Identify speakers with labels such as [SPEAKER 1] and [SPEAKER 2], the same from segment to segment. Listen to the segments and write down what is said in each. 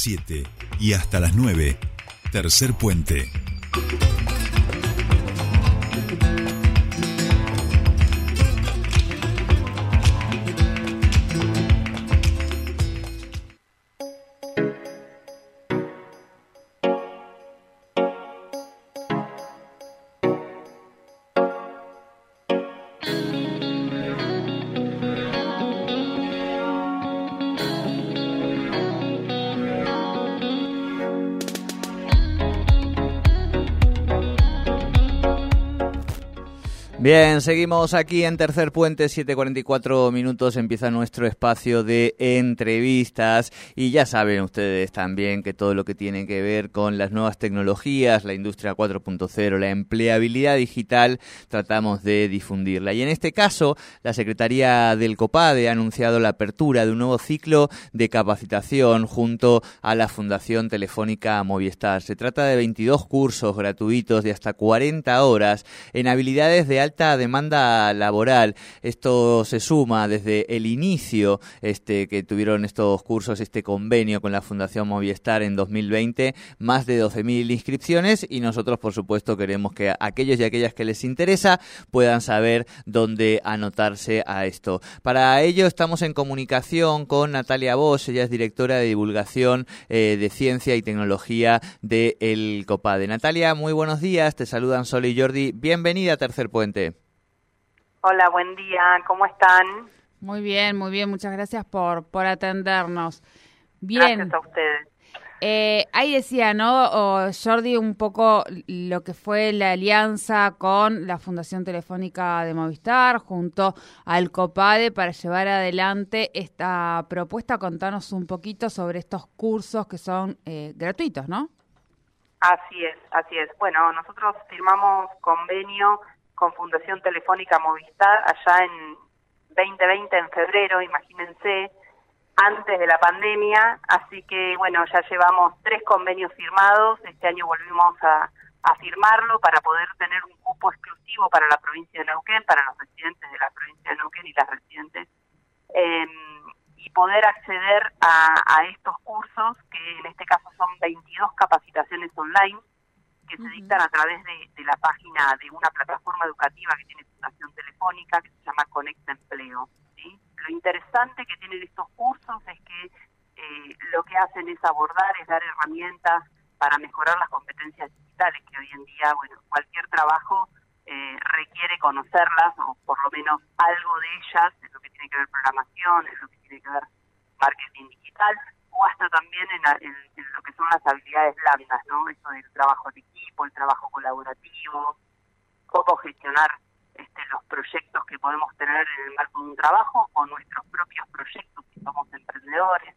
[SPEAKER 1] Las 7 y hasta las 9, tercer puente.
[SPEAKER 2] Bien, seguimos aquí en Tercer Puente, 7.44 minutos, empieza nuestro espacio de entrevistas y ya saben ustedes también que todo lo que tiene que ver con las nuevas tecnologías, la industria 4.0, la empleabilidad digital, tratamos de difundirla. Y en este caso, la Secretaría del COPADE ha anunciado la apertura de un nuevo ciclo de capacitación junto a la Fundación Telefónica Movistar. Se trata de 22 cursos gratuitos de hasta 40 horas en habilidades de alta alta demanda laboral. Esto se suma desde el inicio este, que tuvieron estos cursos, este convenio con la Fundación Movistar en 2020, más de 12.000 inscripciones y nosotros, por supuesto, queremos que aquellos y aquellas que les interesa puedan saber dónde anotarse a esto. Para ello estamos en comunicación con Natalia Bosch, ella es directora de divulgación eh, de ciencia y tecnología de El COPADE. Natalia, muy buenos días, te saludan Sol y Jordi. Bienvenida a Tercer Puente.
[SPEAKER 3] Hola, buen día, ¿cómo están?
[SPEAKER 4] Muy bien, muy bien, muchas gracias por, por atendernos. Bien.
[SPEAKER 3] Gracias a ustedes.
[SPEAKER 4] Eh, ahí decía, ¿no, Jordi, un poco lo que fue la alianza con la Fundación Telefónica de Movistar junto al COPADE para llevar adelante esta propuesta. Contanos un poquito sobre estos cursos que son eh, gratuitos, ¿no?
[SPEAKER 3] Así es, así es. Bueno, nosotros firmamos convenio con Fundación Telefónica Movistar allá en 2020, en febrero, imagínense, antes de la pandemia, así que bueno, ya llevamos tres convenios firmados, este año volvimos a, firmarlo para poder tener un cupo exclusivo para la provincia de Neuquén, para los residentes de la provincia de Neuquén y las residentes, em, y poder acceder a estos cursos, que en este caso son 22 capacitaciones online, que se dictan a través de, la página de una plataforma educativa que tiene Fundación Telefónica, que se llama Conecta Empleo. Lo interesante que tienen estos cursos es que eh, lo que hacen es abordar, es dar herramientas para mejorar las competencias digitales, que hoy en día, bueno, cualquier trabajo eh, requiere conocerlas, o por lo menos algo de ellas, en lo que tiene que ver programación, en lo que tiene que ver marketing digital, o hasta también en, lo que son las habilidades blandas, ¿no? Eso del trabajo en equipo, el trabajo colaborativo, cómo gestionar este, los proyectos que podemos tener en el marco de un trabajo o nuestros propios proyectos si somos emprendedores.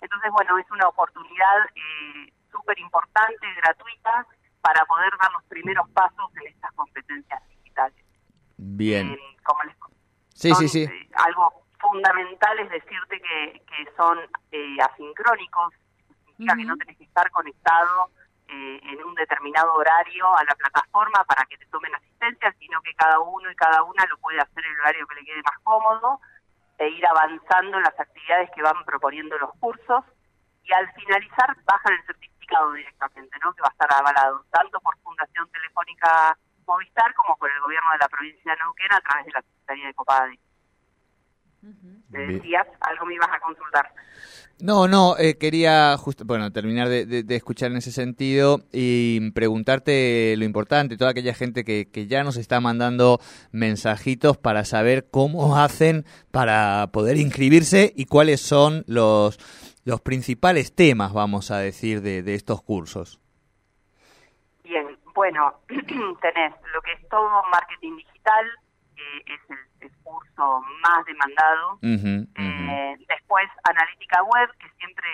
[SPEAKER 3] Entonces, bueno, es una oportunidad eh, súper importante, gratuita, para poder dar los primeros pasos en estas competencias digitales.
[SPEAKER 2] Bien. Eh,
[SPEAKER 3] como les,
[SPEAKER 2] sí, sí, sí.
[SPEAKER 3] Eh, algo fundamental es decirte que, que son eh, asincrónicos, significa que no tenés que estar conectado eh, en un determinado horario a la plataforma para que te tomen asistencia, sino que cada uno y cada una lo puede hacer en el horario que le quede más cómodo e ir avanzando en las actividades que van proponiendo los cursos. Y al finalizar bajan el certificado directamente, ¿no? que va a estar avalado tanto por Fundación Telefónica Movistar como por el gobierno de la provincia de Neuquén a través de la Secretaría de Decías, algo me ibas a consultar.
[SPEAKER 2] No, no, eh, quería justo, bueno, terminar de, escuchar en ese sentido y preguntarte lo importante, toda aquella gente que, que ya nos está mandando mensajitos para saber cómo hacen para poder inscribirse y cuáles son los, los principales temas, vamos a decir, de, de estos cursos.
[SPEAKER 3] Bien, bueno, tenés lo que es todo marketing digital, es el, curso más demandado. Eh, después, analítica web, que siempre,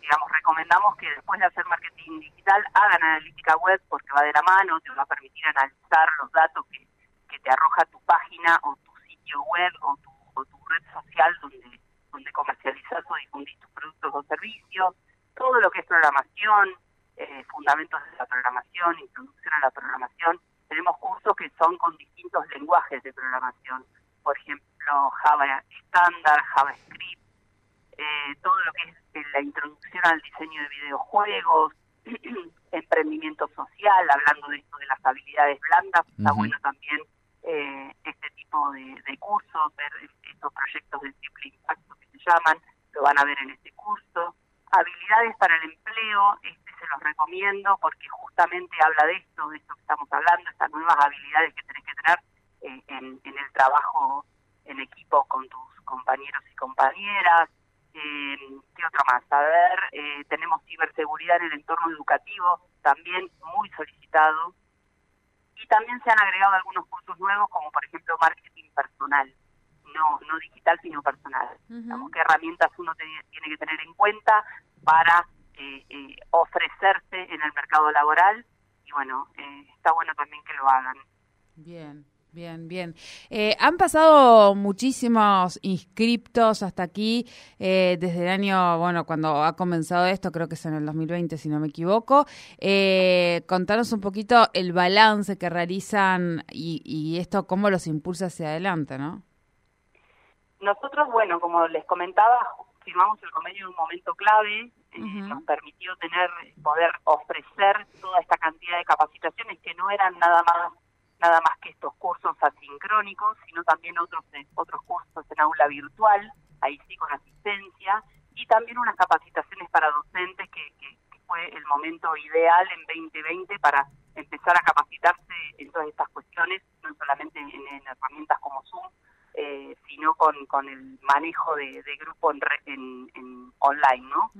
[SPEAKER 3] digamos, recomendamos que después de hacer marketing digital hagan analítica web porque va de la mano, te va a permitir analizar los datos que, que te arroja tu página o tu sitio web o tu, tu red social donde, donde comercializas o difundís tus productos o servicios, todo lo que es programación, eh, fundamentos de la programación, introducción a la programación, tenemos cursos que son con distintos lenguajes de programación, por ejemplo, Java estándar, JavaScript, eh, todo lo que es la introducción al diseño de videojuegos, emprendimiento social, hablando de esto de las habilidades blandas, está bueno también eh, este tipo de, cursos, ver estos proyectos de triple impacto que se llaman, lo van a ver en este curso. Habilidades para el empleo, se los recomiendo porque justamente habla de esto, de esto que estamos hablando, estas nuevas habilidades que tenés que tener eh, en, en el trabajo en equipo con tus compañeros y compañeras, eh, ¿Qué otro más? A ver, eh, tenemos ciberseguridad en el entorno educativo, también muy solicitado. Y también se han agregado algunos cursos nuevos, como por ejemplo marketing personal, no no digital, sino personal. ¿Qué herramientas uno tiene que tener en cuenta para eh, eh, ofrecerse en el mercado laboral? Y bueno, eh, está bueno también que lo hagan.
[SPEAKER 4] Bien. Bien, bien. Eh, han pasado muchísimos inscriptos hasta aquí eh, desde el año, bueno, cuando ha comenzado esto, creo que es en el 2020, si no me equivoco. Eh, contanos un poquito el balance que realizan y, y esto, cómo los impulsa hacia adelante, ¿no?
[SPEAKER 3] Nosotros, bueno, como les comentaba, firmamos el convenio en un momento clave, nos permitió tener, poder ofrecer toda esta cantidad de capacitaciones que no eran nada más nada más que estos cursos asincrónicos, sino también otros otros cursos en aula virtual, ahí sí con asistencia, y también unas capacitaciones para docentes que, que, fue el momento ideal en 2020 para empezar a capacitarse en todas estas cuestiones, no solamente en, herramientas como Zoom, eh, sino con, con el manejo de, grupo en, en, online, ¿no?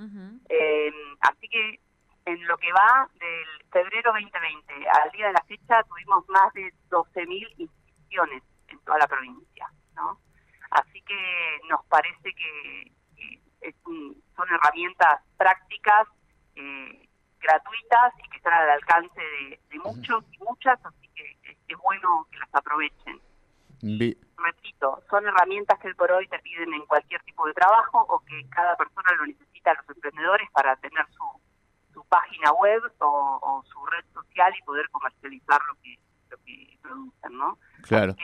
[SPEAKER 3] eh, así que en lo que va del febrero 2020 al día de la fecha tuvimos más de 12.000 inscripciones en toda la provincia, ¿no? Así que nos parece que, son herramientas prácticas, eh, gratuitas y que están al alcance de, muchos y muchas, así que es, bueno que las aprovechen. Repito, son herramientas que hoy por hoy te piden en cualquier tipo de trabajo o que cada persona lo necesita, los emprendedores, para tener su su página web o, su red social y poder comercializar lo que, lo que producen, ¿no?
[SPEAKER 2] Claro.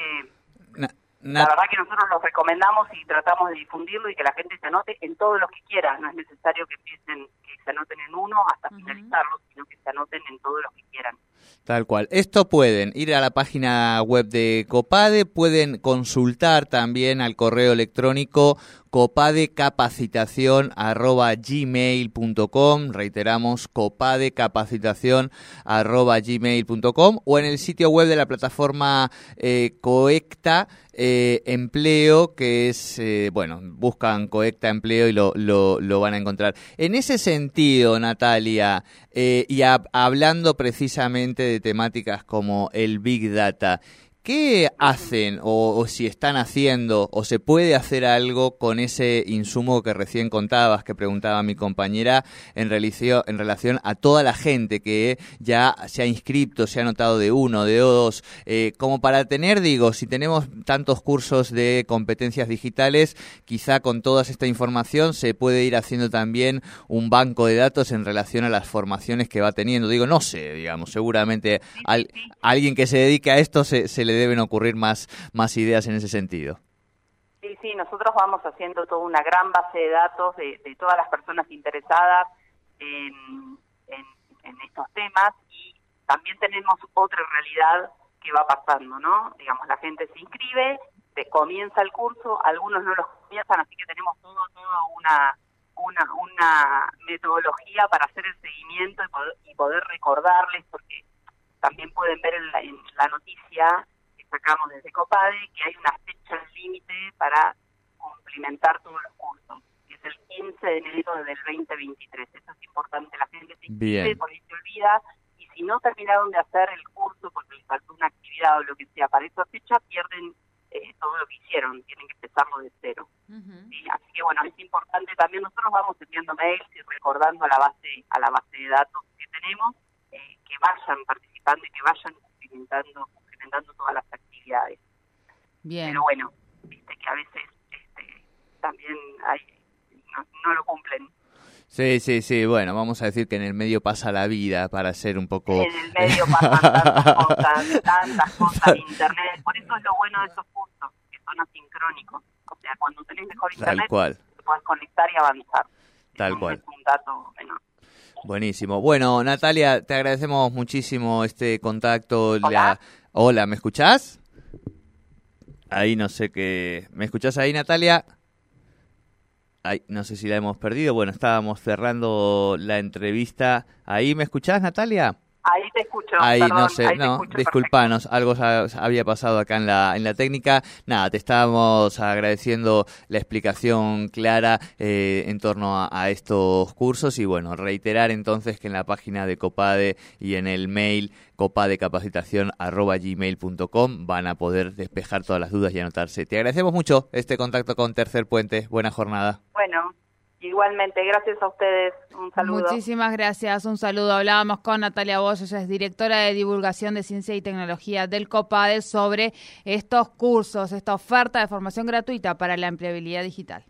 [SPEAKER 3] La verdad que nosotros los recomendamos y tratamos de difundirlo y que la gente se anote en todos los que quiera. No es necesario que empiecen, que se anoten en uno hasta finalizarlo, sino que se anoten en todos los que quieran.
[SPEAKER 2] Tal cual. Esto pueden ir a la página web de Copade, pueden consultar también al correo electrónico copadecapacitación.gmail.com reiteramos copadecapacitación.gmail.com o en el sitio web de la plataforma eh, Coecta eh, Empleo que es, eh, bueno, buscan Coecta Empleo y lo, lo, lo, van a encontrar. En ese sentido, Natalia, y hablando precisamente de temáticas como el Big Data, ¿Qué hacen o, si están haciendo o se puede hacer algo con ese insumo que recién contabas, que preguntaba mi compañera, en, en relación a toda la gente que ya se ha inscrito, se ha notado de uno, de dos, eh, como para tener, digo, si tenemos tantos cursos de competencias digitales, quizá con toda esta información se puede ir haciendo también un banco de datos en relación a las formaciones que va teniendo. Digo, no sé, digamos, seguramente alguien que se dedique a esto se, se le deben ocurrir más, más ideas en ese sentido.
[SPEAKER 3] Sí, sí, nosotros vamos haciendo toda una gran base de datos de, todas las personas interesadas en, estos temas y también tenemos otra realidad que va pasando, ¿no? Digamos, la gente se inscribe, se comienza el curso, algunos no los comienzan, así que tenemos todo, toda una, una, una metodología para hacer el seguimiento y poder, y poder recordarles, porque también pueden ver en la, en la noticia sacamos desde COPADE que hay una fecha límite para cumplimentar todos los cursos, que es el 15 de enero del 2023. Eso es importante, la gente se inscribe, por ahí se olvida, y si no terminaron de hacer el curso porque les faltó una actividad o lo que sea para esa fecha, pierden eh, todo lo que hicieron, tienen que empezarlo de cero. Así que bueno, es importante también, nosotros vamos enviando mails y recordando a la base, a la base de datos que tenemos, eh, que vayan participando y que vayan cumplimentando dando todas las actividades.
[SPEAKER 4] Bien.
[SPEAKER 3] Pero bueno, viste que a veces este, también hay, no, lo cumplen.
[SPEAKER 2] Sí, sí, sí. Bueno, vamos a decir que en el medio pasa la vida para ser un poco...
[SPEAKER 3] En el medio pasan tantas cosas, tantas cosas en Internet. Por eso es lo bueno de esos cursos, que son asincrónicos. O sea, cuando tenés mejor Internet, podés conectar y avanzar.
[SPEAKER 2] Tal
[SPEAKER 3] Es
[SPEAKER 2] cual.
[SPEAKER 3] Es un dato menor.
[SPEAKER 2] Buenísimo. Bueno, Natalia, te agradecemos muchísimo este contacto. La-
[SPEAKER 3] Hola.
[SPEAKER 2] Hola, ¿me escuchás? Ahí no sé qué. ¿Me escuchás ahí, Natalia? Ay, no sé si la hemos perdido. Bueno, estábamos cerrando la entrevista. ¿Ahí me escuchás, Natalia?
[SPEAKER 3] Ahí te escucho.
[SPEAKER 2] Ahí
[SPEAKER 3] perdón,
[SPEAKER 2] no sé,
[SPEAKER 3] ahí
[SPEAKER 2] no,
[SPEAKER 3] escucho
[SPEAKER 2] disculpanos, algo había pasado acá en la, en la técnica. Nada, te estábamos agradeciendo la explicación clara eh, en torno a, a estos cursos y bueno, reiterar entonces que en la página de Copade y en el mail copadecapacitación@gmail.com van a poder despejar todas las dudas y anotarse. Te agradecemos mucho este contacto con Tercer Puente. Buena jornada.
[SPEAKER 3] Bueno, igualmente, gracias a ustedes. Un saludo.
[SPEAKER 4] Muchísimas gracias. Un saludo. Hablábamos con Natalia Bosch, ella es directora de divulgación de ciencia y tecnología del COPADE sobre estos cursos, esta oferta de formación gratuita para la empleabilidad digital.